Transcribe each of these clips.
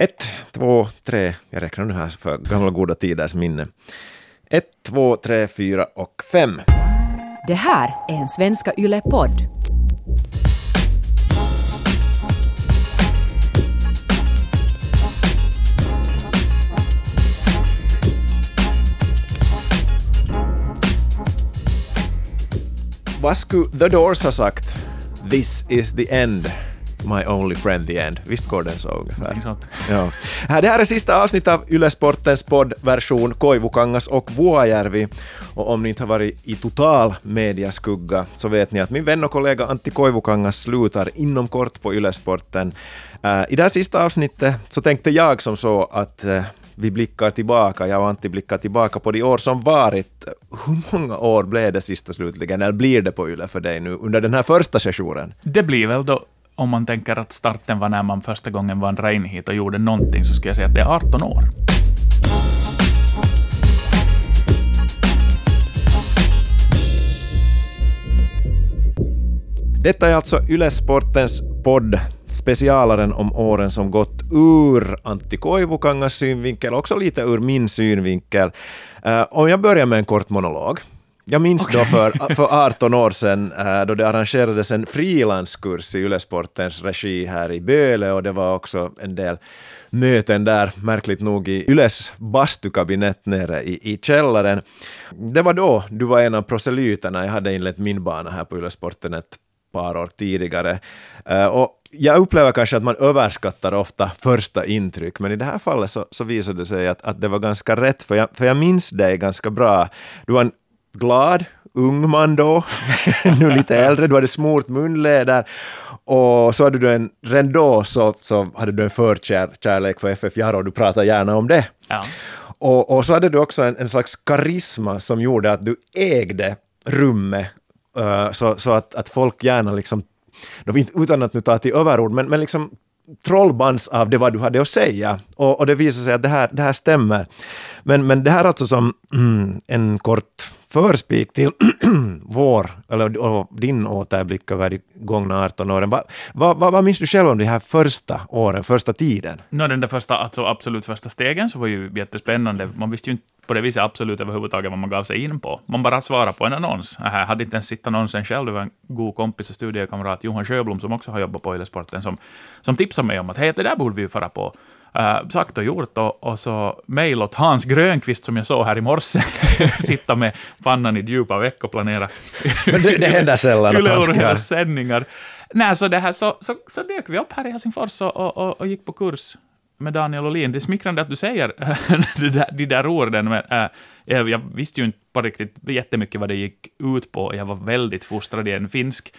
Ett, två, tre, jag räknar nu här för gamla goda tiders minne. Ett, två, tre, fyra och fem. Det här är en Svenska Yle-podd. Vad skulle The Doors ha sagt? This is the end. My only friend the end. Visst går den så ungefär? Sånt. Ja. Det här är sista avsnittet av Yle Sportens poddversion Koivukangas och Vuojärvi. Och om ni inte har varit i total mediaskugga så vet ni att min vän och kollega Antti Koivukangas slutar inom kort på Yle Sporten. Eh, I det här sista avsnittet så tänkte jag som så att eh, vi blickar tillbaka, jag och Antti blickar tillbaka på de år som varit. Hur många år blev det sista slutligen, eller blir det på Yle för dig nu under den här första sessionen? Det blir väl då, om man tänker att starten var när man första gången vandrade in hit och gjorde någonting, så skulle jag säga att det är 18 år. Detta är alltså Ylesportens podd, specialaren om åren som gått ur Antti Koivukangas synvinkel, också lite ur min synvinkel. Uh, om jag börjar med en kort monolog. Jag minns då för, för 18 år sedan eh, då det arrangerades en frilanskurs i Yle Sportens regi här i Böle och det var också en del möten där, märkligt nog, i Yles bastukabinett nere i, i källaren. Det var då du var en av proselyterna. Jag hade inlett min bana här på Yle Sporten ett par år tidigare. Eh, och jag upplever kanske att man överskattar ofta första intryck, men i det här fallet så, så visade det sig att, att det var ganska rätt, för jag, för jag minns dig ganska bra. Du var en glad, ung man då, nu lite äldre, du hade smort munläder och så hade du en, redan då så, så hade du en förkärlek för FF Jaro och du pratade gärna om det. Ja. Och, och så hade du också en, en slags karisma som gjorde att du ägde rummet eh, så, så att, att folk gärna liksom, utan att nu ta till överord, men, men liksom trollbands av det vad du hade att säga. Och, och det visade sig att det här, det här stämmer. Men, men det här alltså som mm, en kort förspik till vår, eller din återblick över de gångna 18 åren. Vad va, va, va minns du själv om de här första åren, första tiden? No, den där första, alltså absolut första stegen så var ju jättespännande. Man visste ju inte på det viset absolut överhuvudtaget vad man gav sig in på. Man bara svarade på en annons. Jag hade inte ens sett annonsen själv. Det var en god kompis och studiekamrat, Johan Sjöblom, som också har jobbat på Ylesporten, som, som tipsade mig om att hej, det där borde vi ju fara på. Uh, sagt och gjort, och, och så mejl åt Hans Grönqvist, som jag såg här i morse, sitta med pannan i djupa veck och planera Men det, det händer sällan att man ska... Sändningar. Nej, så, det här, så, så, så dök vi upp här i Helsingfors och, och, och, och gick på kurs med Daniel Olin. Det är smickrande att du säger de, där, de där orden, men äh, jag, jag visste ju inte på riktigt jättemycket vad det gick ut på. Jag var väldigt fostrad i en finsk,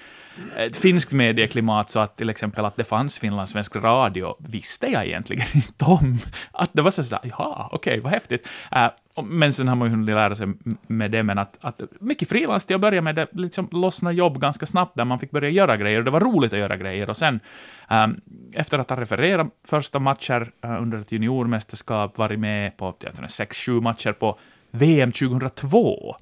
ett finskt medieklimat, så att till exempel att det fanns finlandssvensk radio visste jag egentligen inte om. Att det var så sådär, ja, okej, vad häftigt. Eh, men sen har man ju hunnit lära sig med det, men att, att mycket frilans till att börja med, det liksom lossna jobb ganska snabbt, där man fick börja göra grejer, och det var roligt att göra grejer. Och sen, ehm, efter att ha refererat första matcher eh, under ett juniormästerskap, varit med på jag tror, sex, sju matcher på VM 2002,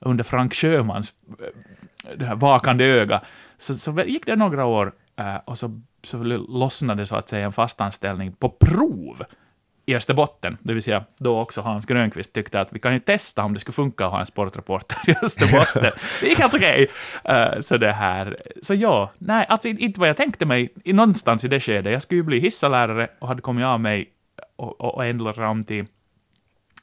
under Frank Sjömans äh, det här vakande öga, så, så gick det några år äh, och så, så lossnade så att säga en fastanställning på prov i Österbotten, det vill säga då också Hans Grönqvist tyckte att vi kan ju testa om det skulle funka att ha en sportreporter i Österbotten. det gick helt okej. Eh, så det här, så ja, nej, alltså inte vad jag tänkte mig i någonstans i det skedet. Jag skulle ju bli hissalärare och hade kommit av mig och, och, och ändrat fram till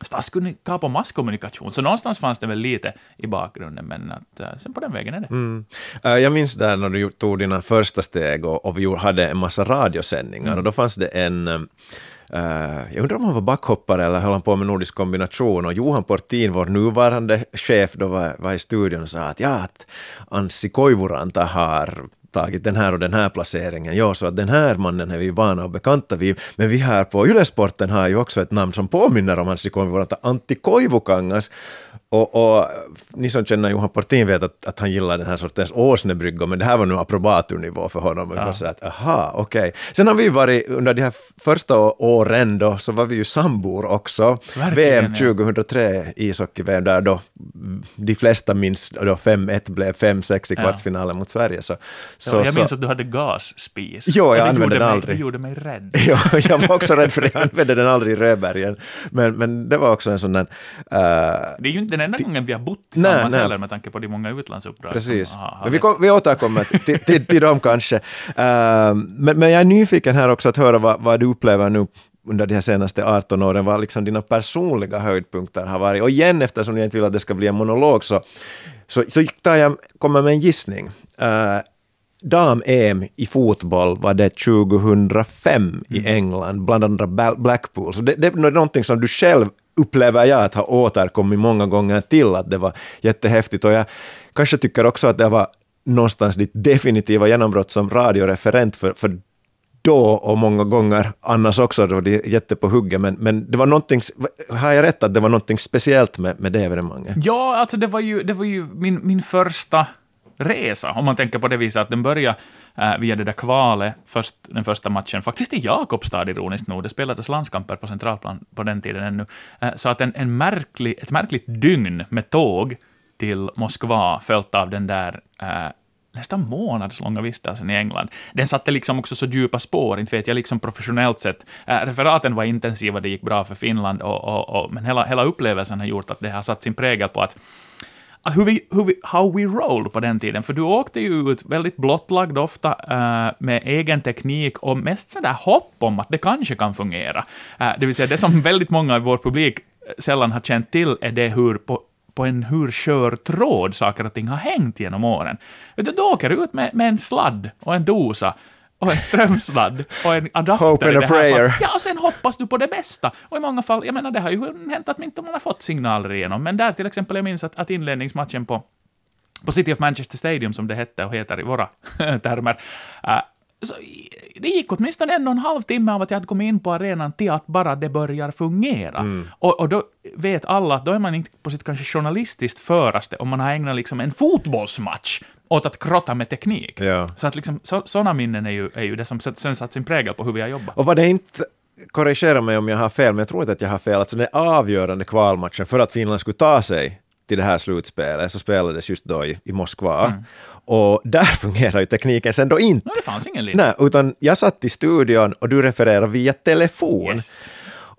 statskunskap och masskommunikation, så någonstans fanns det väl lite i bakgrunden, men att, eh, sen på den vägen är det. Eh, Jag minns där när du tog dina första steg och, och vi hade en massa radiosändningar. Och då fanns det en eh, jag undrar om han var backhoppare eller höll han på med nordisk kombination? Och Johan Portin, vår nuvarande chef, då var, var i studion och sa att ja, att Anssi Koivuranta har tagit den här och den här placeringen. Ja, så att den här mannen är vi vana och bekanta vid. Men vi här på Ylesporten har ju också ett namn som påminner om hans Koivuranta, Antti Koivukangas. Och, och ni som känner Johan Portin vet att, att han gillar den här sortens åsnebryggor, men det här var nu approbaturnivå för honom. Ja. För att, aha, okej. Okay. Sen har vi ju varit, under de här första åren då, så var vi ju sambor också. Verkligen, VM 2003, ishockey-VM, där då de flesta minns då 5-1 blev 5-6 i kvartsfinalen ja. mot Sverige. Så, så, ja, jag minns så, att du hade gasspis. Jo, jag använde den aldrig. Det gjorde mig rädd. jo, jag var också rädd för det, jag använde den aldrig i Röbergen. Men, men det var också en sån där... Uh, det är ju inte den enda gången vi har bott tillsammans nej, heller med tanke på de många utlandsuppdrag Precis. Som, aha, men vi, kom, vi återkommer till, till, till dem kanske. Uh, men, men jag är nyfiken här också att höra vad, vad du upplever nu under de här senaste 18 åren, vad liksom dina personliga höjdpunkter har varit. Och igen, eftersom jag inte vill att det ska bli en monolog, så, så, så tar jag, kommer med en gissning. Uh, dam-EM i fotboll var det 2005 mm. i England, bland andra Blackpool. Så det, det är någonting som du själv upplever jag att har återkommit många gånger till, att det var jättehäftigt. Och jag kanske tycker också att det var någonstans ditt definitiva genombrott som radioreferent, för, för då och många gånger annars också, då det är jätte på hugget, men, men det var någonting, har jag rätt att det var någonting speciellt med, med det evenemanget? Ja, alltså det var ju, det var ju min, min första resa, om man tänker på det viset att den började äh, via det där kvalet, först, den första matchen, faktiskt i Jakobstad ironiskt nog, det spelades landskamper på centralplan på den tiden ännu, äh, så att en, en märklig, ett märkligt dygn med tåg till Moskva, följt av den där äh, nästan månadslånga vistelsen i England. Den satte liksom också så djupa spår, inte vet jag, liksom professionellt sett. Äh, referaten var intensiva, det gick bra för Finland, och, och, och, men hela, hela upplevelsen har gjort att det har satt sin prägel på att hur vi, hur vi, how we roll på den tiden, för du åkte ju ut väldigt blottlagd ofta uh, med egen teknik och mest sådär hopp om att det kanske kan fungera. Uh, det vill säga det som väldigt många i vår publik sällan har känt till är det hur på på en hur skör tråd saker och ting har hängt genom åren. Du, du åker ut med, med en sladd och en dosa och en strömsladd och en adapter. Hope and a prayer. Ja, och sen hoppas du på det bästa. Och i många fall, jag menar, det har ju hänt att man inte har fått signaler igenom, men där till exempel, jag minns att, att inledningsmatchen på på City of Manchester Stadium, som det hette och heter i våra termer, uh, så det gick åtminstone en och en halv timme av att jag hade kommit in på arenan till att bara det börjar fungera. Mm. Och, och, då vet alla att då är man inte på sitt kanske journalistiskt föraste om man har ägnat liksom en fotbollsmatch åt att krotta med teknik. Ja. Så att liksom, så, sådana minnen är ju, är ju det som sen satt sin prägel på hur vi har jobbat. Och var det inte korrigera mig om jag har fel, men jag tror inte att jag har fel. Alltså den avgörande kvalmatchen för att Finland skulle ta sig till det här slutspelet så spelades just då i, i Moskva. Mm. Och där fungerar ju tekniken sen då inte. No, det fanns ingen linje. Nej, utan jag satt i studion och du refererar via telefon. Yes.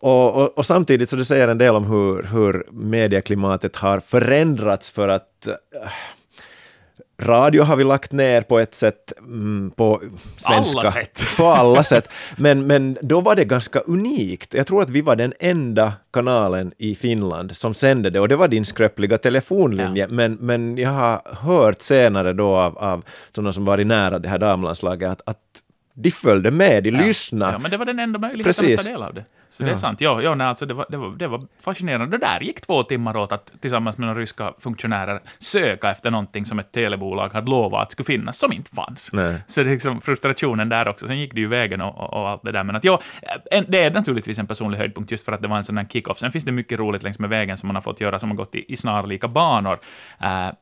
Och, och, och, samtidigt så det säger en del om hur, hur medieklimatet har förändrats för att uh, Radio har vi lagt ner på ett sätt, mm, på svenska. Alla sätt. På alla sätt. Men, men då var det ganska unikt. Jag tror att vi var den enda kanalen i Finland som sände det och det var din skröpliga telefonlinje. Ja. Men, men jag har hört senare då av, av sådana som var i nära det här damlandslaget att, att de följde med, de ja. lyssnade. Ja, men det var den enda möjligheten Precis. att ta del av det. Så det är sant. Ja, ja nej, alltså det, var, det, var, det var fascinerande. Det där gick två timmar åt att tillsammans med några ryska funktionärer söka efter någonting som ett telebolag hade lovat att skulle finnas, som inte fanns. Nej. Så det är liksom frustrationen där också. Sen gick det ju vägen och, och, och allt det där. Men att ja, en, det är naturligtvis en personlig höjdpunkt just för att det var en sån där kick-off. Sen finns det mycket roligt längs med vägen som man har fått göra som har gått i, i snarlika banor. Uh,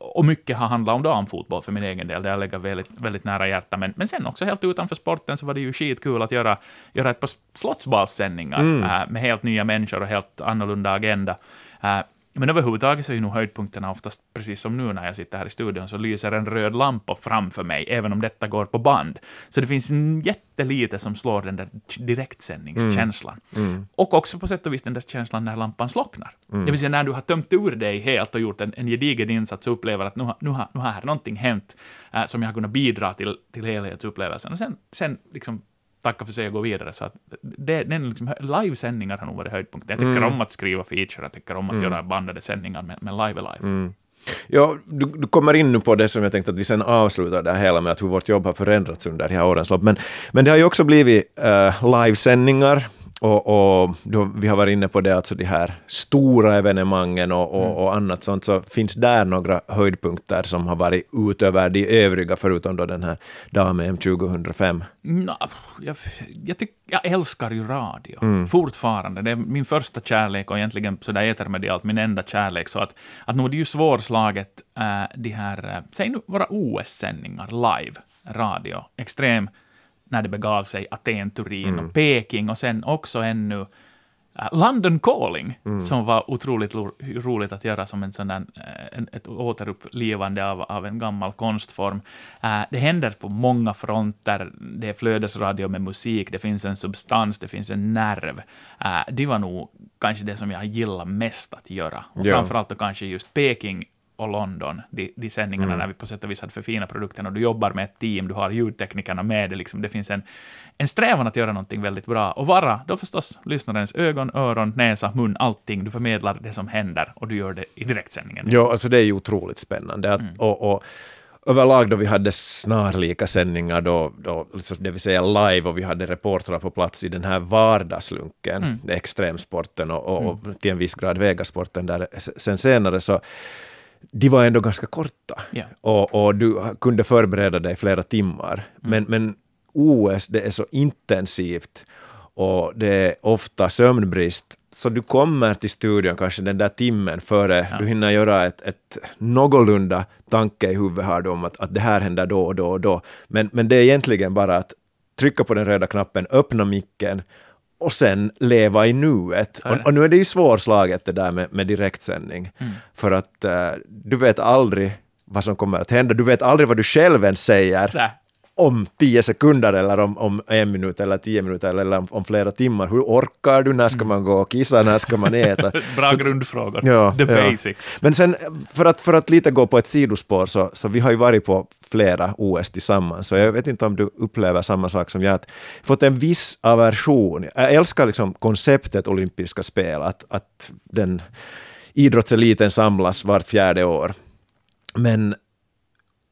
och mycket har handlat om damfotboll för min egen del. Det har legat väldigt, väldigt nära hjärtat. Men, men sen också helt utanför sporten så var det ju skitkul att göra, göra ett par slottsbalssändningar sändningar mm. äh, med helt nya människor och helt annorlunda agenda. Äh, men överhuvudtaget så är ju nog höjdpunkterna oftast, precis som nu när jag sitter här i studion, så lyser en röd lampa framför mig, även om detta går på band. Så det finns jättelite som slår den där direktsändningskänslan. Mm. Mm. Och också på sätt och vis den där känslan när lampan slocknar. Mm. Det vill säga när du har tömt ur dig helt och gjort en, en gedigen insats och upplever att nu har, nu har, nu har någonting hänt äh, som jag har kunnat bidra till, till helhetsupplevelsen. Och sen, sen liksom tacka för sig och gå vidare. Så att det, det liksom, livesändningar har nog varit höjdpunkten. Jag tycker mm. om att skriva feature, jag tycker om att mm. göra bandade sändningar, men, men live är live. Mm. Ja, du, du, kommer in nu på det som jag tänkte att vi sen avslutar det hela med, att hur vårt jobb har förändrats under de här årens lopp. Men, men det har ju också blivit uh, livesändningar och, och då, vi har varit inne på det, alltså de här stora evenemangen och, och, mm. och, annat sånt, så finns där några höjdpunkter som har varit utöver de övriga, förutom då den här dam-EM 2005? No, jag, jag, tyck, jag älskar ju radio, mm. fortfarande. Det är min första kärlek och egentligen sådär etermedialt min enda kärlek, så att, att nu är det ju svårslaget, äh, de här, äh, säg nu våra OS-sändningar live, radio, extrem när det begav sig Aten, Turin mm. och Peking och sen också ännu uh, London Calling, mm. som var otroligt roligt att göra som en sån där, uh, en, ett återupplivande av, av en gammal konstform. Uh, det händer på många fronter. Det är flödesradio med musik, det finns en substans, det finns en nerv. det var nog kanske det som jag gillar mest att göra. Och ja. framförallt då kanske just Peking och London, de, de sändningarna mm. när vi på sätt och vis hade förfinat produkten och du jobbar med ett team, du har ljudteknikerna med dig, liksom, det finns en, en strävan att göra någonting väldigt bra och vara då förstås lyssnarens ögon, öron, näsa, mun, allting. Du förmedlar det som händer och du gör det i direktsändningen. Ja, alltså det är ju otroligt spännande. Att, mm. och, och överlag då vi hade snarlika sändningar, då, då, liksom, det vill säga live, och vi hade reportrar på plats i den här vardagslunken, mm. extremsporten och, och, och, mm. till en viss grad vegasporten där sen senare, så de var ändå ganska korta yeah. och, och, du kunde förbereda dig flera timmar. Mm. Men, men OS, det är så intensivt och det är ofta sömnbrist, så du kommer till studion kanske den där timmen före ja. du hinner göra ett, ett någorlunda tanke i huvudet du om att, att det här händer då och då och då. Men, men det är egentligen bara att trycka på den röda knappen, öppna micken och sen leva i nuet. Och, och, nu är det ju svårslaget det där med, med direktsändning, mm. för att uh, du vet aldrig vad som kommer att hända. Du vet aldrig vad du själv ens säger. Nej om tio sekunder eller om, om en minut eller tio minuter eller om, om, flera timmar. Hur orkar du? När ska man gå och kissa? När ska man äta? Bra grundfrågor. Ja, The ja. basics. Men sen för att, för att lite gå på ett sidospår så, så vi har ju varit på flera OS tillsammans, så jag vet inte om du upplever samma sak som jag, att fått en viss aversion. Jag älskar liksom konceptet olympiska spel, att, att den idrottseliten samlas vart fjärde år. Men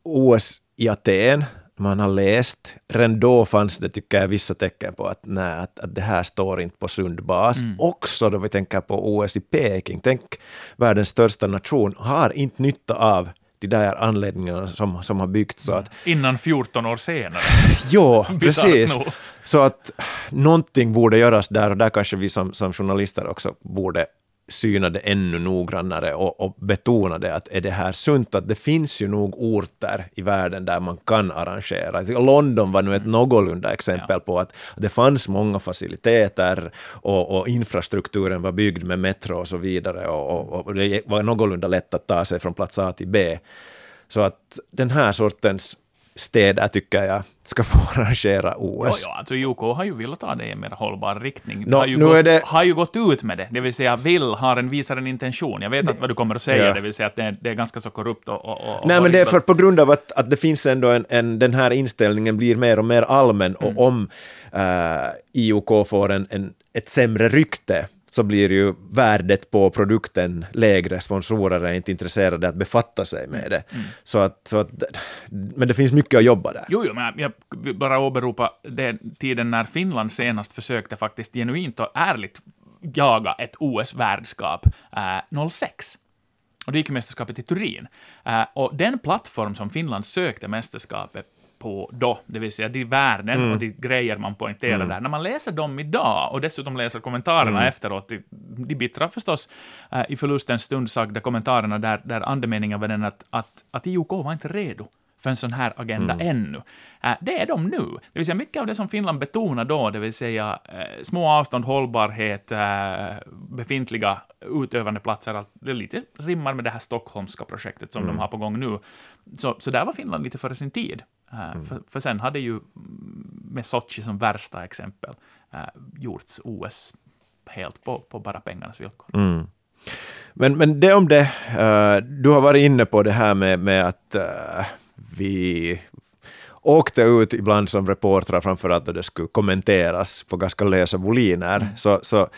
OS i Aten man har läst, redan då fanns det, tycker jag, vissa tecken på att, nej, att, att det här står inte på sund bas. Mm. Också då vi tänker på OS i Peking. Tänk, världens största nation har inte nytta av de där anledningarna som, som har byggts. Så att, Innan 14 år senare. ja, precis. Så att någonting borde göras där och där kanske vi som, som journalister också borde syna det ännu noggrannare och, och betona det att är det här sunt, att det finns ju nog orter i världen där man kan arrangera. London var nu ett någorlunda exempel ja. på att det fanns många faciliteter och, och, infrastrukturen var byggd med metro och så vidare och, och det var någorlunda lätt att ta sig från plats A till B. Så att den här sortens städer tycker jag ska få arrangera OS. Jo, jo, alltså UK har ju velat ta det i en mer hållbar riktning. No, har, ju gått, det... har ju gått ut med det, det vill säga vill, har en, visar en intention. Jag vet att vad du kommer att säga, ja. det vill säga att det är, det är ganska så korrupt och... och, och Nej, men det är för på grund av att, att det finns ändå en, en, den här inställningen blir mer och mer allmän mm. och om uh, eh, IOK får en, en, ett sämre rykte så blir ju värdet på produkten lägre, sponsorer är inte intresserade att befatta sig med det. Mm. Så att, så att, men det finns mycket att jobba där. Jo, jo men jag vill bara åberopa den tiden när Finland senast försökte faktiskt genuint och ärligt jaga ett OS-värdskap, eh, 06. Och det gick mästerskapet i Turin. Eh, och den plattform som Finland sökte mästerskapet på då, det vill säga de värden mm. och de grejer man poängterar mm. där. När man läser dem idag och dessutom läser kommentarerna mm. efteråt, de, de bittra förstås äh, i förlustens stund sagda kommentarerna där, där andemeningen var den att, att, att IOK var inte redo för en sån här agenda mm. ännu. Äh, det är de nu. Det vill säga mycket av det som Finland betonar då, det vill säga äh, små avstånd, hållbarhet, äh, befintliga utövande platser, det lite rimmar med det här stockholmska projektet som mm. de har på gång nu. Så, så där var Finland lite före sin tid. Äh, mm. För, för, sen hade ju med Sochi som värsta exempel äh, gjorts OS helt på, på bara pengarnas villkor. Mm. Men, men det om det, uh, du har varit inne på det här med, med att uh, vi åkte ut ibland som reportrar framför att det skulle kommenteras på ganska lösa voliner. Mm. Så, så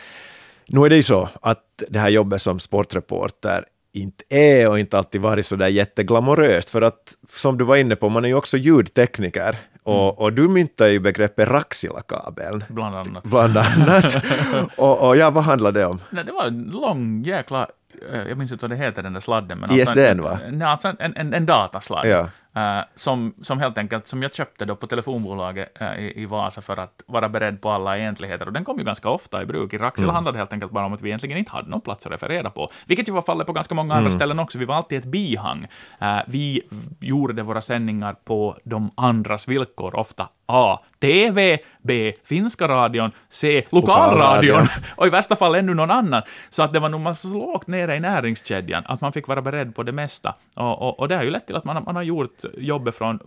nu är det ju så att det här jobbet som sportreporter inte är och inte alltid varit så där jätteglamoröst. För att, som du var inne på, man är ju också ljudtekniker. Och, Mm. och du myntar ju begreppet Raxila-kabeln. Bland annat. Bland annat. och, och ja, vad handlar det om? Nej, det var en lång jäkla... eh, Jag minns inte vad det heter, den där sladden. Men ISDN, en, va? Nej, alltså en, en, en datasladd. Ja. Eh, som, som helt enkelt, som jag köpte då på telefonbolaget eh, i, i Vasa för att vara beredd på alla egentligheter. Och den kom ju ganska ofta i bruk. I Raxila Mm. handlade det helt enkelt bara om att vi egentligen inte hade någon plats att referera på. Vilket ju var fallet på ganska många Mm. andra ställen också. Vi var alltid ett bihang. Eh, vi gjorde våra sändningar på de andras villkor, ofta A. TV, B. Finska radion, C. Lokalradion och i värsta fall ännu någon annan. Så att det var nog man så lågt nere i näringskedjan att man fick vara beredd på det mesta. Och, och, och det har ju lett till att man, har- man har gjort jobbet från,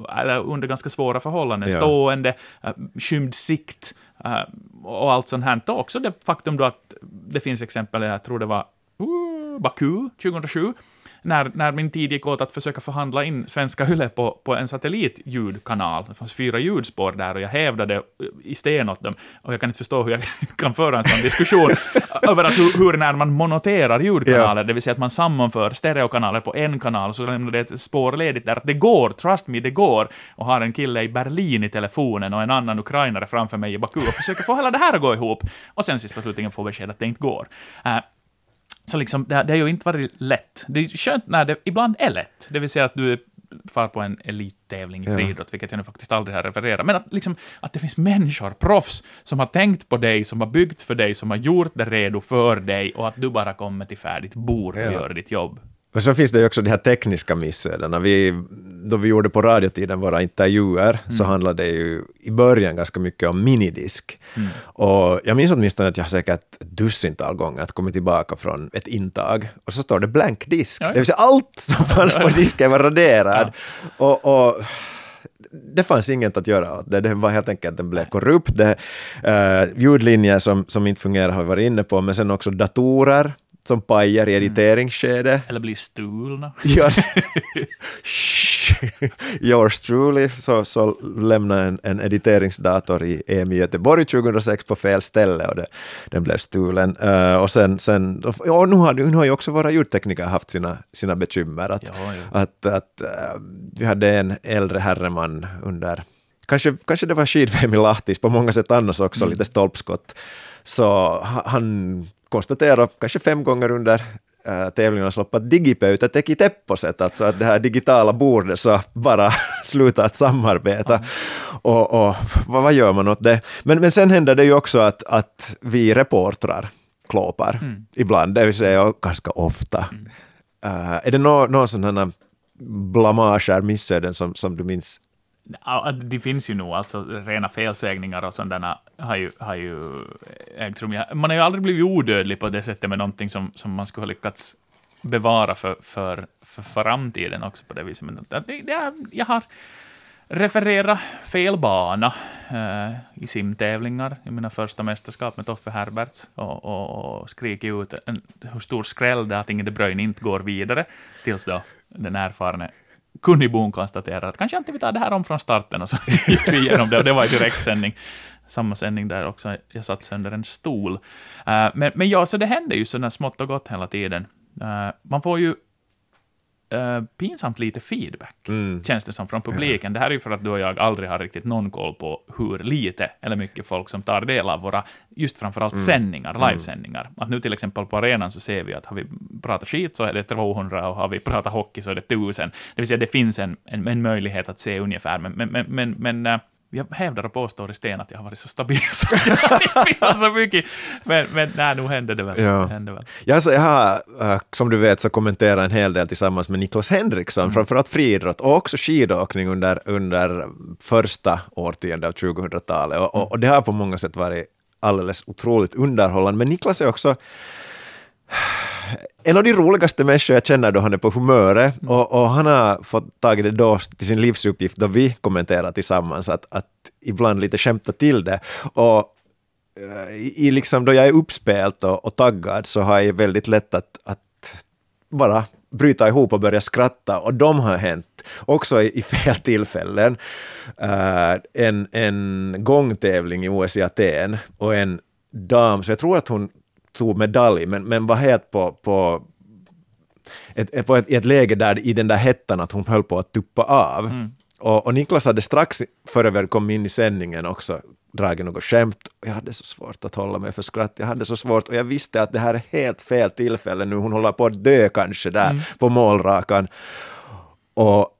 under ganska svåra förhållanden, Ja. stående, äh, skymd sikt äh, och allt sånt här. Och också det faktum då att det finns exempel, jag tror det var uh, Baku 2007, när, när min tid gick åt att försöka förhandla in svenska Yle på, på en satellitljudkanal. Det fanns fyra ljudspår där och jag hävdade i sten åt dem. Och jag kan inte förstå hur jag kan föra en sån diskussion över att hur, hur när man monoterar ljudkanaler, det vill säga att man sammanför stereokanaler på en kanal, och så lämnar det ett spår ledigt där. Det går, trust me, det går. Och har en kille i Berlin i telefonen och en annan ukrainare framför mig i Baku och försöker få hela det här att gå ihop. Och sen sist och slutligen får besked att det inte går. Eh, så liksom, det, det har ju inte varit lätt. Det är skönt när det ibland är lätt, det vill säga att du far på en elittävling i Ja. friidrott, vilket jag nu faktiskt aldrig har refererat, men att, liksom, att det finns människor, proffs, som har tänkt på dig, som har byggt för dig, som har gjort det redo för dig, och att du bara kommer till färdigt bord och Ja. gör ditt jobb. Och så finns det ju också de här tekniska missödena. Vi, då vi gjorde på radiotiden våra intervjuer så handlade det ju i början ganska mycket om minidisk. Och jag minns åtminstone att jag säkert ett dussintal gånger att kommit tillbaka från ett intag och så står det blank disk. Ja, ja. Det vill säga allt som fanns på disken var raderad. Och, och det fanns inget att göra åt det. Det var helt enkelt, den blev korrupt. Det, uh, ljudlinjer som, som inte fungerar har vi varit inne på, men sen också datorer som pajar i editeringsskedet. Eller blir stulna. Ja, yours truly, så, så lämnade en, en editeringsdator i EMI Göteborg 2006 på fel ställe och det, den blev stulen. Eh, och sen, sen och nu, har, nu har ju också våra ljudtekniker haft sina, sina bekymmer. Att, Ja, ja. att, att eh, vi hade en äldre herreman under Kanske, kanske det var skid-VM i Lahtis, på många sätt annars också, lite stolpskott. Så ha- han konstaterade kanske fem gånger under äh, tävlingarnas lopp att digipöytä teki tepposet, alltså att det här digitala bordet så bara sluta att samarbeta. Och, och vad, vad gör man åt det? Men, men sen händer det ju också att, att vi reportrar klåpar ibland, det vill säga ganska ofta. Äh, är det några no, sådana blamager, missöden som, som du minns? Det finns ju nog alltså rena felsägningar och sådana har ju, har ju ägt rum. Man har ju aldrig blivit odödlig på det sättet med någonting som, som man skulle ha lyckats bevara för, för, för framtiden också på det viset. Men det, det, jag har refererat fel bana eh, i simtävlingar i mina första mästerskap med Toffe Herberts och, och, och skrikit ut en, hur stor skräll det är att Inge de Bruyne inte går vidare, tills då den erfarne Kunnibon konstaterar att kanske inte vi tar det här om från starten, och så gick vi igenom det, och det var i direktsändning. Samma sändning där också, jag satt sönder en stol. Uh, men, men ja, så det händer ju sådär smått och gott hela tiden. Uh, man får ju eh, pinsamt lite feedback, känns det som, från publiken. Det här är ju för att du och jag aldrig har riktigt någon koll på hur lite eller mycket folk som tar del av våra, just framförallt sändningar, livesändningar. Att nu till exempel på arenan så ser vi att har vi pratat skit så är det 200 och har vi pratat hockey så är det 1000. Det vill säga det finns en, en, en möjlighet att se ungefär, men, men, men, men, men eh, jag hävdar och påstår i sten att jag har varit så stabil så jag har inte så mycket. Men, men nej, nu hände det väl. Ja. Hände väl. Ja, alltså, jag har, äh, som du vet, så kommenterat en hel del tillsammans med Niklas Henriksson, framförallt friidrott och också skidåkning under, under första årtiondet av 2000-talet. Och, och, och det har på många sätt varit alldeles otroligt underhållande. Men Niklas är också en av de roligaste människor jag känner då han är på humöret och, och han har fått tagit det då till sin livsuppgift då vi kommenterar tillsammans att, att ibland lite skämta till det. Och eh, i, liksom då jag är uppspelt och, och taggad så har jag väldigt lätt att, att bara bryta ihop och börja skratta och de har hänt också i, i fel tillfällen. Eh, en, en gångtävling i OS i Aten och en dam, så jag tror att hon tog medalj, men, men var helt på, på ett, på ett, i ett läge där i den där hettan att hon höll på att tuppa av. Mm. Och, och Niklas hade strax före vi kom in i sändningen också dragit något skämt. Och jag hade så svårt att hålla mig för skratt. Jag hade så svårt och jag visste att det här är helt fel tillfälle nu. Hon håller på att dö kanske där Mm. på målrakan. Och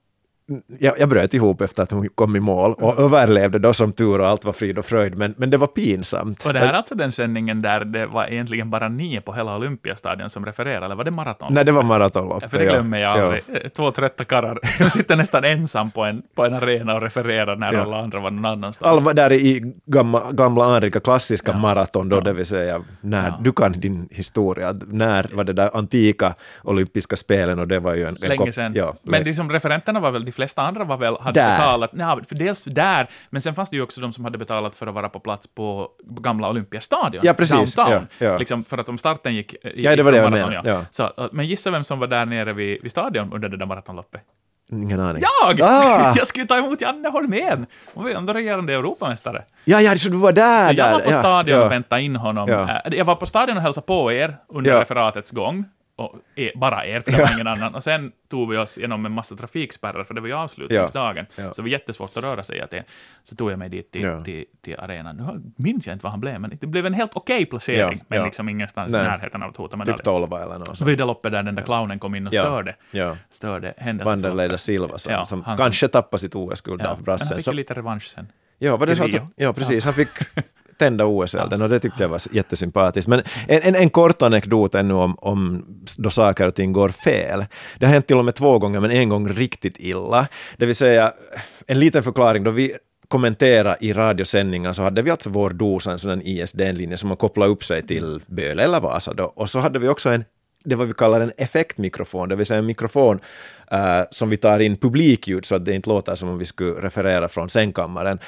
jag, jag bröt ihop efter att hon kom i mål och överlevde då som tur och allt var frid och fröjd, men, men det var pinsamt. Och det här är alltså den sändningen där det var egentligen bara nio på hela Olympiastadion som refererade, eller var det maraton? Nej, det var maratonloppet. För det glömmer jag ja. aldrig. Två trötta karlar som sitter nästan ensam på en, på en arena och refererar när Ja. alla andra var någon annanstans. Alla var där i gamla, gamla anrika klassiska Ja. maraton då, Ja. det vill säga när du kan din historia, när var det där antika olympiska spelen och det var ju en... en Länge sedan. Ja, men de som referenterna var väl, de flesta andra var väl, hade Där. betalat, nej, för dels där, men sen fanns det ju också de som hade betalat för att vara på plats på gamla Olympiastadion. Ja, precis. Downtown. Ja, ja. Liksom för att om starten gick... gick Ja, det var det jag maraton, menade, ja. Så, uh, men gissa vem som var där nere vid, vid stadion under det där maratonloppet? ingen aning. Jag! Ah! jag skulle ta emot Janne Holmén! Hon var ju ändå regerande Europamestare. Ja, ja, så du var där! Så jag där. var på stadion ja. och väntade in honom. Ja. Äh, Jag var på stadion och hälsade på er under Ja. referatets gång. Och er, bara er, för det var ingen annan. Och sen tog vi oss genom en massa trafikspärrar, för det var ju avslutningsdagen. Ja. Ja. Så det var jättesvårt att röra sig. Att det, så tog jag mig dit till, Ja. till, till arenan. Nu minns jag inte vad han blev, men det blev en helt okej placering. Ja, men liksom ingenstans Nej. i närheten av att hota medalj. Typ 12 eller något Så sånt. var det loppet där den där clownen kom in och störde, Ja. störde händelseförloppet. Vanderlei Silva som, som kanske tappade sitt OS-guld Ja, av men han brassen. fick Så, lite revansch sen. ja, var det så att, ja, precis. Han fick tända OS-elden och det tyckte jag var jättesympatiskt. Men en, en, en kort anekdot ännu om, om då saker och ting går fel. Det har hänt till och med två gånger, men en gång riktigt illa. Det vill säga, en liten förklaring, då vi kommentera i radiosändningar så hade vi alltså vår dosa, en sån ISDN-linje som man kopplar upp sig till Böle eller Vasa då. Och så hade vi också en det vad vi kallar en effektmikrofon, det vill säga en mikrofon uh, som vi tar in publikljud så att det inte låter som om vi skulle referera från sängkammaren.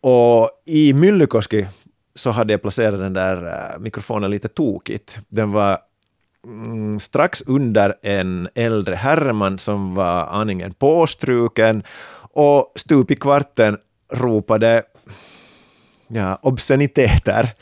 Och i Myllykoski så hade jag placerat den där eh, mikrofonen lite tokigt. Den var mm, strax under en äldre herreman som var aningen påstruken och stup i kvarten ropade ja, obsceniteter.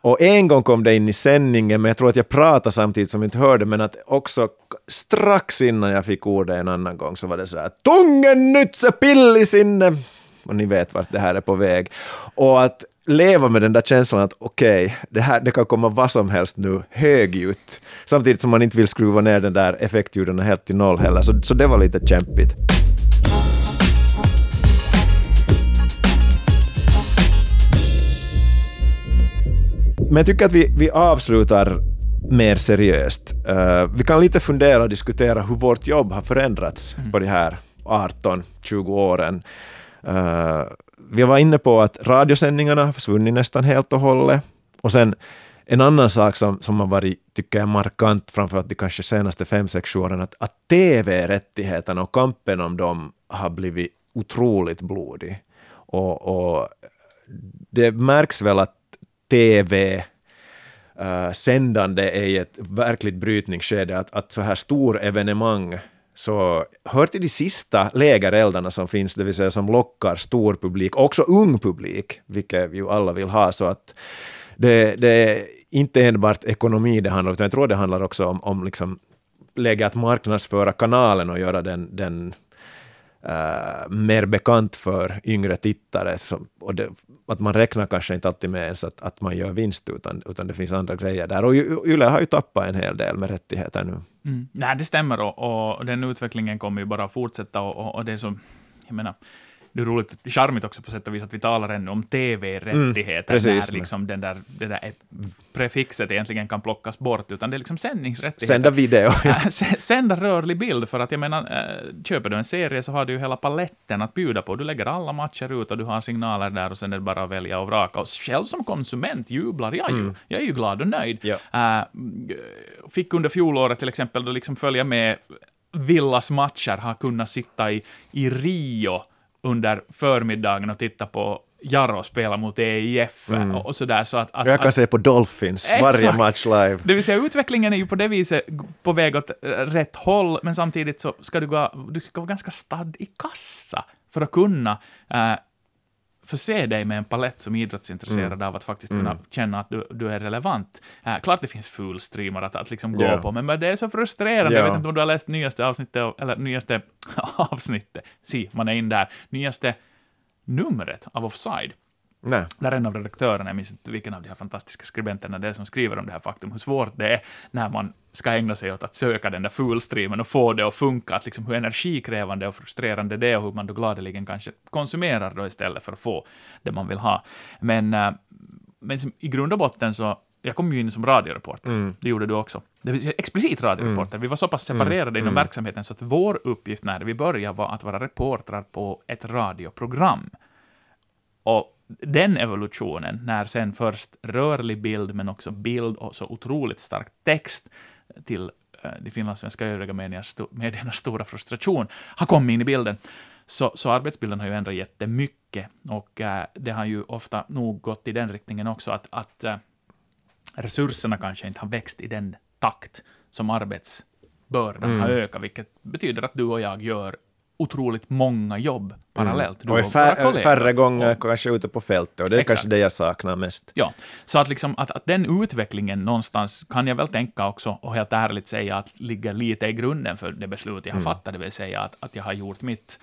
Och en gång kom det in i sändningen, men jag tror att jag pratade samtidigt som jag inte hörde, men att också strax innan jag fick ordet en annan gång så var det så här ”Tungen nyt pillisinne!” Och ni vet vart det här är på väg. Och att leva med den där känslan att okej, det här det kan komma vad som helst nu, högljutt, samtidigt som man inte vill skruva ner den där effektljuden helt till noll heller, så, så det var lite kämpigt. Men jag tycker att vi, vi avslutar mer seriöst. Eh, vi kan lite fundera och diskutera hur vårt jobb har förändrats på de här 18-20 åren. Eh, vi var inne på att radiosändningarna har försvunnit nästan helt och hållet. Och sen en annan sak som, som har varit, tycker jag, markant, framförallt de kanske senaste fem sex åren, att, att tv-rättigheterna och kampen om dem har blivit otroligt blodig. Och, och det märks väl att tv uh, eh, sändande är i ett verkligt brytningsskede, att, att så här stor evenemang så hör till de sista lägereldarna som finns, det vill säga som lockar stor publik, också ung publik, vilket vi ju alla vill ha, så att det, det är inte enbart ekonomi det handlar om, utan jag tror det handlar också om, om liksom läge att marknadsföra kanalen och göra den, den uh, mer bekant för yngre tittare. Som, och det, att man räknar kanske inte alltid med ens att, att man gör vinst, utan, utan det finns andra grejer där. Och Yle har ju tappat en hel del med rättigheter nu. Mm. Nej, det stämmer och, och den utvecklingen kommer ju bara fortsätta och, och, och det är så, jag menar, det är roligt, charmigt också på sätt och vis att vi talar ännu om tv-rättigheter, Mm, precis. när liksom den där, det där prefixet egentligen kan plockas bort, utan det är liksom sändningsrättigheter. Sända video. Sända rörlig bild, för att jag menar, äh, köper du en serie så har du ju hela paletten att bjuda på. Du lägger alla matcher ut och du har signaler där och sen är det bara att välja och vraka. Och själv som konsument jublar jag ju. Jag är ju glad och nöjd. Mm. Ja. Äh, fick under fjolåret till exempel då liksom följa med Villas matcher, har kunnat sitta i, i Rio under förmiddagen och titta på Jarro spela mot EIF och, och sådär. Så att, att, Mm. Jag kan att, se på Dolphins varje Exakt. match live. det vill säga utvecklingen är ju på det viset på väg åt eh, rätt håll, men samtidigt så ska du, gå, du ska vara ganska stadd i kassa för att kunna eh, förse dig med en palett som idrottsintresserad Mm. av att faktiskt kunna känna att du, du är relevant. Uh, klart det finns fulstreamar att, att liksom gå Ja. på, men det är så frustrerande. Ja. Jag vet inte om du har läst nyaste avsnittet, av- eller nyaste avsnittet, si, man är in där, nyaste numret av Offside. Nej. Där en av redaktörerna, jag minns inte vilken av de här fantastiska skribenterna det är som skriver om det här faktum, hur svårt det är när man ska ägna sig åt att söka den där fulstreamen och få det att funka, att liksom hur energikrävande och frustrerande det är och hur man då gladeligen kanske konsumerar då istället för att få det man vill ha. Men, eh, men i grund och botten så, jag kom ju in som radioreporter, det gjorde du också. Det vill säga explicit radioreporter. Vi var så pass separerade inom verksamheten så att vår uppgift när vi började var att vara reportrar på ett radioprogram. Och den evolutionen, när sen först rörlig bild, men också bild och så otroligt stark text till eh, de finlandssvenska övriga mediernas, sto- mediernas stora frustration, har kommit in i bilden, så, så arbetsbilden har ju ändrat jättemycket. Och eh, det har ju ofta nog gått i den riktningen också, att, att eh, resurserna kanske inte har växt i den takt som arbetsbördan har ökat, vilket betyder att du och jag gör otroligt många jobb parallellt. Du Och är och fär, färre gånger kanske ute på fältet och det är Exakt. kanske det jag saknar mest. Ja, så att, liksom, att, att den utvecklingen någonstans kan jag väl tänka också, och helt ärligt säga att ligger lite i grunden för det beslut jag har fattat, det vill säga att, att jag har gjort mitt...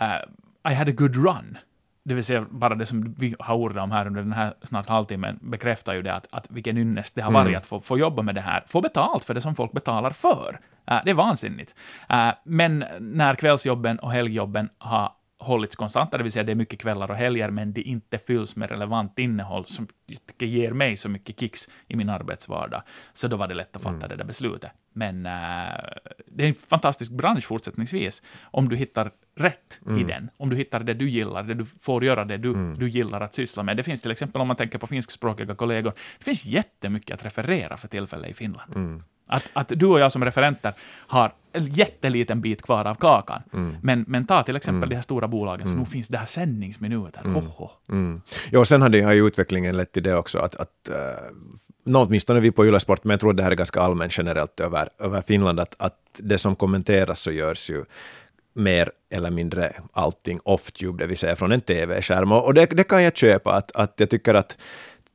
eh, I had a good run. Det vill säga, bara det som vi har ordat om här under den här snart halvtimmen bekräftar ju det att, att vilken ynnest det har varit att få, få jobba med det här, få betalt för det som folk betalar för. Eh, det är vansinnigt. Eh, men när kvällsjobben och helgjobben har hållits konstanta, det vill säga det är mycket kvällar och helger, men det inte fylls med relevant innehåll som ger mig så mycket kicks i min arbetsvardag. Så då var det lätt att fatta det där beslutet. Men eh, det är en fantastisk bransch fortsättningsvis, om du hittar rätt i den. Om du hittar det du gillar, det du får göra det du, du gillar att syssla med. Det finns till exempel, om man tänker på finskspråkiga kollegor, det finns jättemycket att referera för tillfället i Finland. Att, att du och jag som referenter har en jätteliten bit kvar av kakan. Men, men ta till exempel de här stora bolagen, så nu finns det här sändningsminuter. Hoho. Mm. Jo, sen har, det, har ju utvecklingen lett till det också att, att uh, nå, åtminstone vi på Ylesport, men jag tror det här är ganska allmänt generellt över, över Finland, att, att det som kommenteras så görs ju mer eller mindre allting off-tube, det vill säga från en tv-skärm. Och och det, det kan jag köpa, att, att jag tycker att,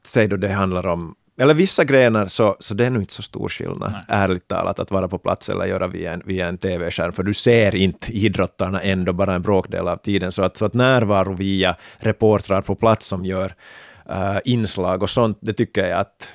säg då det handlar om eller vissa grenar så, så det är nog inte så stor skillnad, Nej. ärligt talat, att vara på plats eller göra via en, via en tv-skärm, för du ser inte idrottarna ändå bara en bråkdel av tiden, så att, så att närvaro via reportrar på plats som gör eh, inslag och sånt, det tycker jag att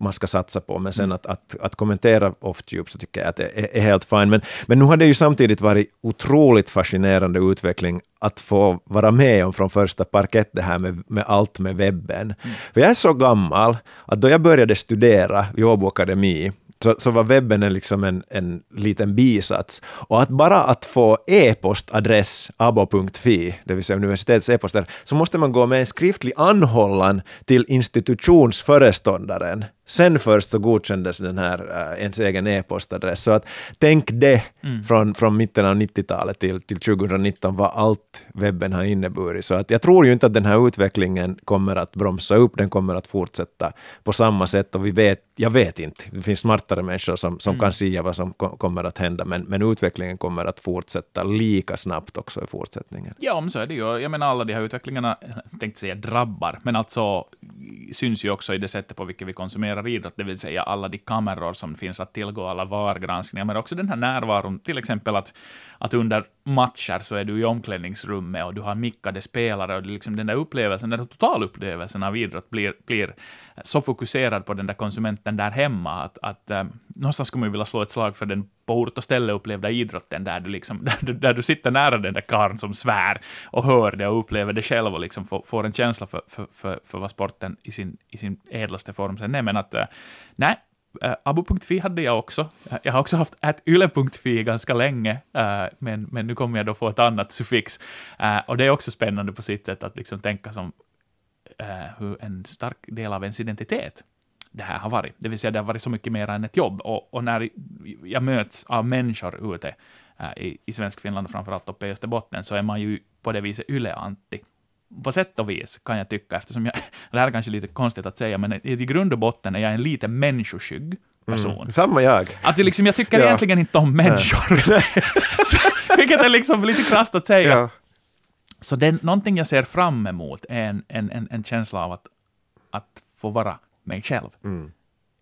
man ska satsa på, men sen att, att, att kommentera off-tube så tycker jag att det är, är helt fine. Men, men nu har det ju samtidigt varit otroligt fascinerande utveckling att få vara med om från första parkett det här med, med allt med webben. För jag är så gammal att då jag började studera vid Åbo Akademi så, så var webben en, liksom en, en liten bisats. Och att bara att få e-postadress abo.fi, det vill säga universitetets e-poster, så måste man gå med en skriftlig anhållan till institutionsföreståndaren. Sen först så godkändes den här äh, ens egen e-postadress. Så att tänk det från, från mitten av 90-talet till, till 2019, vad allt webben har inneburit. Så att jag tror ju inte att den här utvecklingen kommer att bromsa upp, den kommer att fortsätta på samma sätt. Och vi vet, jag vet inte, det finns smartare människor som, som kan säga vad som ko- kommer att hända, men, men utvecklingen kommer att fortsätta lika snabbt också i fortsättningen. Ja, men så är det ju. Jag menar, alla de här utvecklingarna, jag tänkte säga drabbar, men alltså syns ju också i det sättet på vilket vi konsumerar idrott, det vill säga alla de kameror som finns att tillgå, alla VAR-granskningar, men också den här närvaron, till exempel att, att under matcher så är du i omklädningsrummet och du har mickade spelare och liksom den där upplevelsen, den där totalupplevelsen av idrott blir, blir så fokuserad på den där konsumenten där hemma att, att äh, någonstans skulle man ju vilja slå ett slag för den på ort och ställe upplevda idrotten där du, liksom, där, du, där du sitter nära den där karln som svär och hör det och upplever det själv och liksom får, får en känsla för, för, för, för vad sporten i sin, i sin ädlaste form sen är. Men att, äh, nej, eh, Uh, abo.fi hade jag också. Jag har också haft yle.fi ganska länge, eh, men, men nu kommer jag då få ett annat suffix. Eh, och det är också spännande på sitt sätt att liksom tänka som hur en stark del av ens identitet det här har varit. Det vill säga, det har varit så mycket mer än ett jobb. Och, och när jag möts av människor ute eh, i, i svensk Finland, och framförallt uppe i Österbotten, så är man ju på det viset yle-anti. På sätt och vis, kan jag tycka, eftersom jag, det här är kanske lite konstigt att säga, men i, grund och botten är jag en lite människoskygg person. Samma jag. Att det liksom, jag tycker Ja. egentligen inte om människor. Vilket är liksom lite krasst att säga. Ja. Så det, någonting jag ser fram emot är en, en, en, en känsla av att, att få vara mig själv. Mm.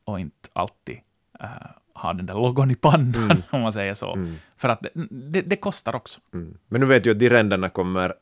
Och inte alltid uh, ha den där logon i pannan, om man säger så. För att det, det, det kostar också. Mm. Men nu vet jag att de ränderna kommer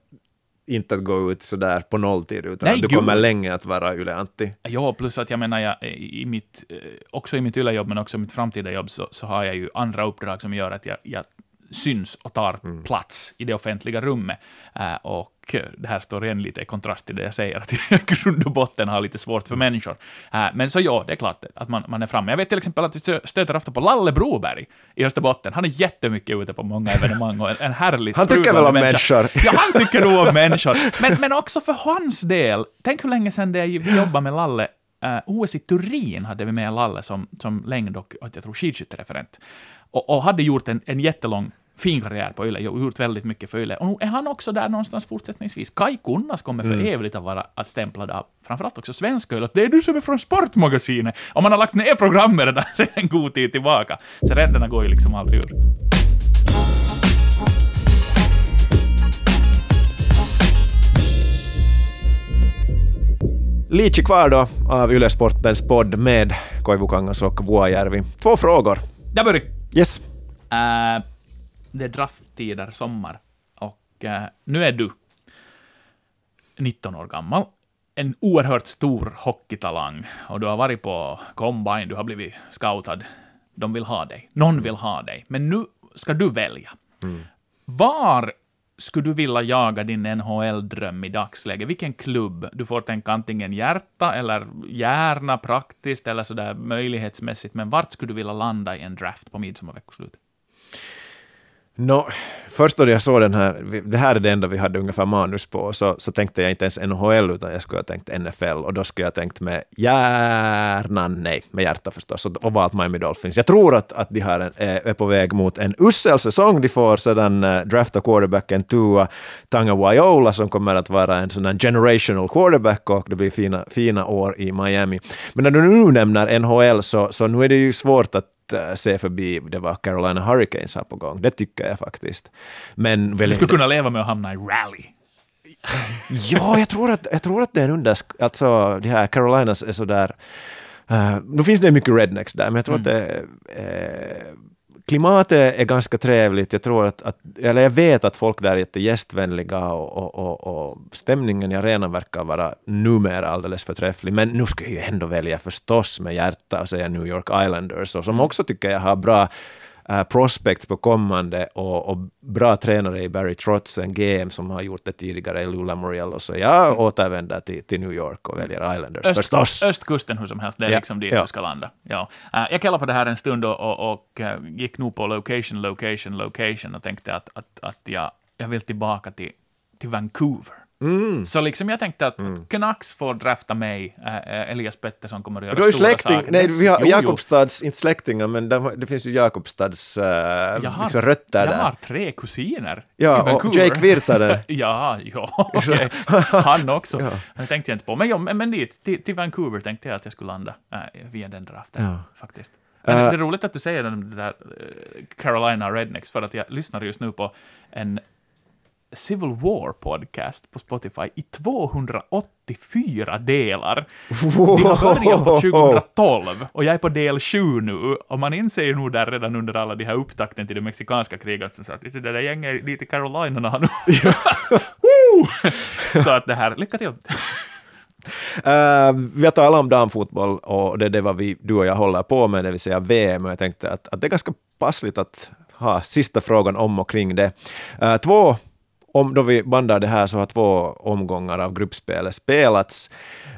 inte att gå ut sådär på nolltid, utan Nej, att du gud. kommer länge att vara Yle. Ja, plus att jag menar, jag, i mitt, eh, också i mitt yllejobb, men också i mitt framtida jobb, så, så har jag ju andra uppdrag som gör att jag, jag syns och tar plats i det offentliga rummet. Eh, och det här står igen lite i kontrast till det jag säger, att jag grund och botten har lite svårt för människor. Eh, men så ja, det är klart att man, man är framme. Jag vet till exempel att jag stöter ofta på Lalle Broberg i Österbotten. Han är jättemycket ute på många evenemang och en, en härlig Han tycker väl om människor. Ja, han tycker nog om människor. Men, men också för hans del. Tänk hur länge sedan det är vi jobbade med Lalle. Uh, OS i Turin hade vi med Lalle som, som längd och, jag tror skidskyttereferent. Och, och hade gjort en, en jättelång fin karriär på Yle gjort väldigt mycket för Yle. Och nu är han också där någonstans fortsättningsvis. Kai Kunnas kommer för Mm. evigt att vara att stämplad av framförallt också svenska Yle. att Det är du som är från Sportmagasinet! Och man har lagt ner programmet redan sedan en god tid tillbaka. Så ränderna går ju liksom aldrig ur. Lite kvar då av Yle Sportens podd med Koivu Kangas och Vuojärvi. Två frågor. Där börjar Yes. Eh, det är drafttider, sommar. Och eh, nu är du 19 år gammal. En oerhört stor hockeytalang. Och du har varit på combine, du har blivit scoutad. De vill ha dig. Någon vill ha dig. Men nu ska du välja. Var skulle du vilja jaga din NHL-dröm i dagsläget? Vilken klubb? Du får tänka antingen hjärta eller hjärna praktiskt eller sådär möjlighetsmässigt. Men vart skulle du vilja landa i en draft på midsommarveckoslutet? Nå, först då jag såg den här, det här är det enda vi hade ungefär manus på, så, så tänkte jag inte ens NHL, utan jag skulle ha tänkt NFL, och då skulle jag ha tänkt med hjärnan, nej, med hjärta förstås, och, valt Miami Dolphins. Jag tror att, att de här är, eh, är på väg mot en usel säsong, de får sedan eh, uh, drafta quarterbacken Tua Tanga Waiola, som kommer att vara en sån här generational quarterback, och det blir fina, fina år i Miami. Men när du nu nämner NHL, så, så nu är det ju svårt att se förbi det var Carolina Hurricanes här på gång. Det tycker jag faktiskt. Men väl Du skulle kunna leva med att hamna i rally. Ja, jag tror att, jag tror att det är en under... Alltså, de här Carolinas är sådär... Uh, nu finns det mycket rednecks där, men jag tror att det... Uh, klimatet är ganska trevligt. Jag tror att, att... Eller jag vet att folk där är jättegästvänliga och, och, och, och stämningen i arenan verkar vara numera alldeles förträfflig. Men nu ska jag ju ändå välja förstås med hjärta och säga New York Islanders, och som också tycker jag har bra eh, prospects på kommande och, och bra tränare i Barry Trotz, en GM som har gjort det tidigare i Lula Moriello, så jag återvänder till, till New York och väljer Islanders förstås. östkusten hur som helst, det är Ja, liksom dit ja. du ska landa. Ja. Eh, jag kallade på det här en stund och, och, och eh, gick nog på location, location, location och tänkte att, att, att jag, jag vill tillbaka till, till Vancouver. Mm. Så liksom jag tänkte att Canucks får drafta mig, eh, Elias Pettersson kommer att göra Du har stora släkting, saker. nej vi har jo, jo. Jakobstads, inte släktingar, men de, det finns ju Jakobstads Jag har, liksom rötter jag där. har tre kusiner Ja, och. Jake Virtanen. ja, ja, okej. han också. Det tänkte jag inte på. Men, ja, men dit, till, till Vancouver tänkte jag att jag skulle landa äh, via den draften, Ja. faktiskt. Men det är roligt att du säger den där Carolina Rednecks, för att jag lyssnar just nu på en Civil War podcast på Spotify i 284 delar. De har börjat på 2012 och jag är på del 7 nu och man inser ju nog där redan under alla de här upptakten till det mexikanska kriget som sagt, det där gänget dit i Carolina nu. Så att det här, lycka till. Eh, vi har talat om damfotboll och det är det vad vi, du och jag håller på med, det vill säga VM, och jag tänkte att, att det är ganska passligt att ha sista frågan om och kring det. Eh, två, om, då vi bandar det här så har två omgångar av gruppspelet spelats.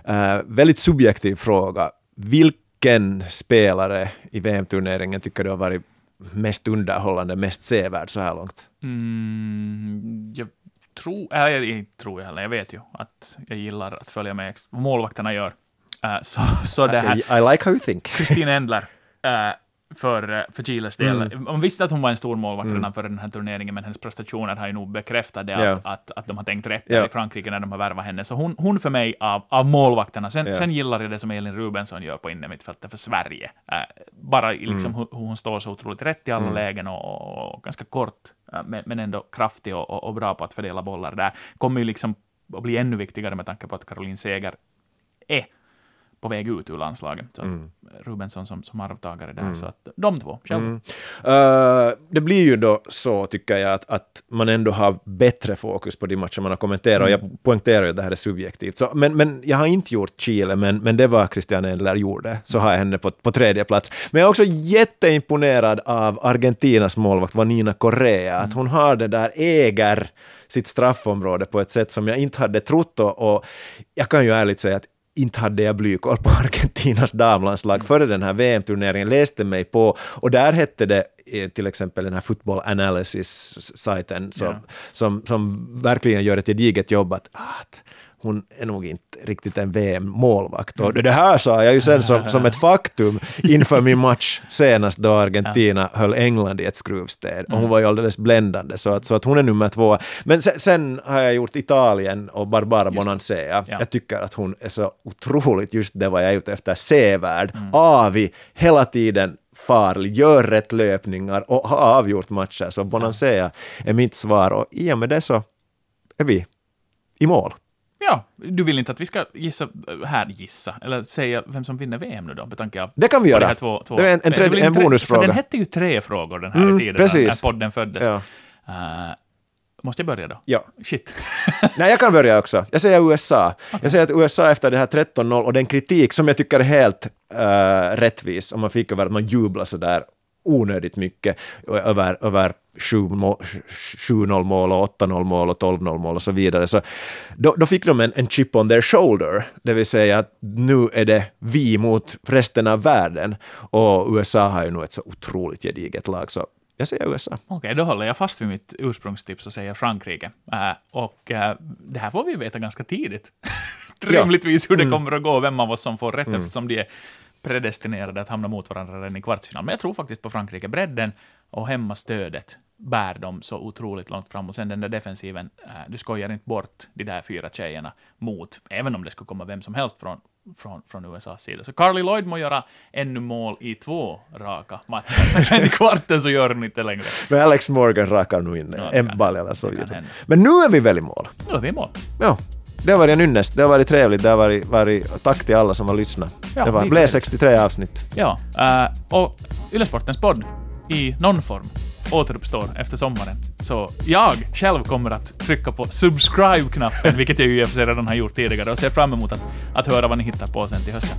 Eh, väldigt subjektiv fråga. Vilken spelare i VM-turneringen tycker du har varit mest underhållande, mest sevärd så här långt? Mm, jag tror, eller jag, jag tror heller, jag vet ju att jag gillar att följa med vad målvakterna gör. Eh, så, så det här, I, I like how you think. Kristin Endler eh, för, eh, för Chiles del. Mm. Man visste att hon var en stor målvakt redan före den här turneringen, men hennes prestationer har ju nog bekräftat det, Ja. att, att, att de har tänkt rätt där i Frankrike när de har värvat henne. Så hon, hon för mig av, av målvakterna. Sen, Ja. sen gillar jag det som Elin Rubensson gör på innermittfältet för Sverige. Eh, bara liksom Mm. hur, hon står så otroligt rätt i alla lägen och, och, ganska kort eh, men, men ändå kraftig och, och, och bra på att fördela bollar där, kommer ju liksom att bli ännu viktigare med tanke på att Caroline Seger är på väg ut ur landslaget. Så Mm. Rubensson som, som arvtagare där. Så att de två, själv. Mm. Eh, det blir ju då så, tycker jag, att, att man ändå har bättre fokus på de matcher man har kommenterat. Och jag poängterar ju att det här är subjektivt. Så, men, men jag har inte gjort Chile, men, men det var Christian Endler gjorde. Så har jag henne på, på tredje plats. Men jag är också jätteimponerad av Argentinas målvakt Vanina Correa. Att hon har det där, äger sitt straffområde på ett sätt som jag inte hade trott. Och, och jag kan ju ärligt säga att inte hade jag blykoll på Argentinas damlandslag före den här VM-turneringen, läste mig på och där hette det eh, till exempel den här Football Analysis-sajten som, Ja. som, som verkligen gör ett gediget jobb att, att hon är nog inte riktigt en VM-målvakt. Och det här sa jag ju sen som, som ett faktum inför min match senast då Argentina höll England i ett skruvstäd. Och hon var ju alldeles bländande, så att, så att hon är nummer två. Men sen, sen har jag gjort Italien och Barbara Bonansea. Ja. Jag tycker att hon är så otroligt just det vad jag är ute efter, sevärd, avig, hela tiden farlig, gör rätt löpningar och har avgjort matcher. Så Bonansea är mitt svar och i och med det så är vi i mål. Ja, du vill inte att vi ska gissa, här gissa, eller säga vem som vinner VM nu då, med tanke av Det kan vi på göra. här två, två. Det är en, en, tredje, en bonusfråga. För den hette ju tre frågor den här Mm, tiden, precis. när podden föddes. Ja. Eh, måste jag börja då? Ja. Shit. Nej, jag kan börja också. Jag säger USA. Jag säger att USA efter det här 13-0 och den kritik som jag tycker är helt uh, rättvis, om man fick över att man jublar så där onödigt mycket över, över 7 må- 7-0 mål och 8-0 mål och 12-0 mål och så vidare. Så då, då fick de en, en chip on their shoulder, det vill säga att nu är det vi mot resten av världen. Och USA har ju nu ett så otroligt gediget lag, så jag säger USA. Okej, då håller jag fast vid mitt ursprungstips och säger Frankrike. Eh, och eh, det här får vi veta ganska tidigt. Rimligtvis hur det kommer att gå, vem av oss som får rätt, eftersom de är predestinerade att hamna mot varandra redan i kvartsfinal. Men jag tror faktiskt på Frankrike. Bredden och hemmastödet bär dem så otroligt långt fram. Och sen den där defensiven, eh, du skojar inte bort de där fyra tjejerna mot, även om det skulle komma vem som helst från, från, från USAs sida. Så Carly Lloyd må göra ännu mål i två raka matcher, men sen i kvarten så gör hon inte längre. Men Alex Morgan rakar nu in Ja, en ball eller så vidare. Men nu är vi väl i mål? Nu är vi i mål. Ja, det har varit en ynnest. Det har varit trevligt. Det har varit, varit tack till alla som har lyssnat. Ja, det var, blev 63 avsnitt. Ja, eh, och Ylesportens podd i någon form återuppstår efter sommaren. Så jag själv kommer att trycka på subscribe-knappen, vilket jag ju i och för sig redan har gjort tidigare, och ser fram emot att, att höra vad ni hittar på sen till hösten.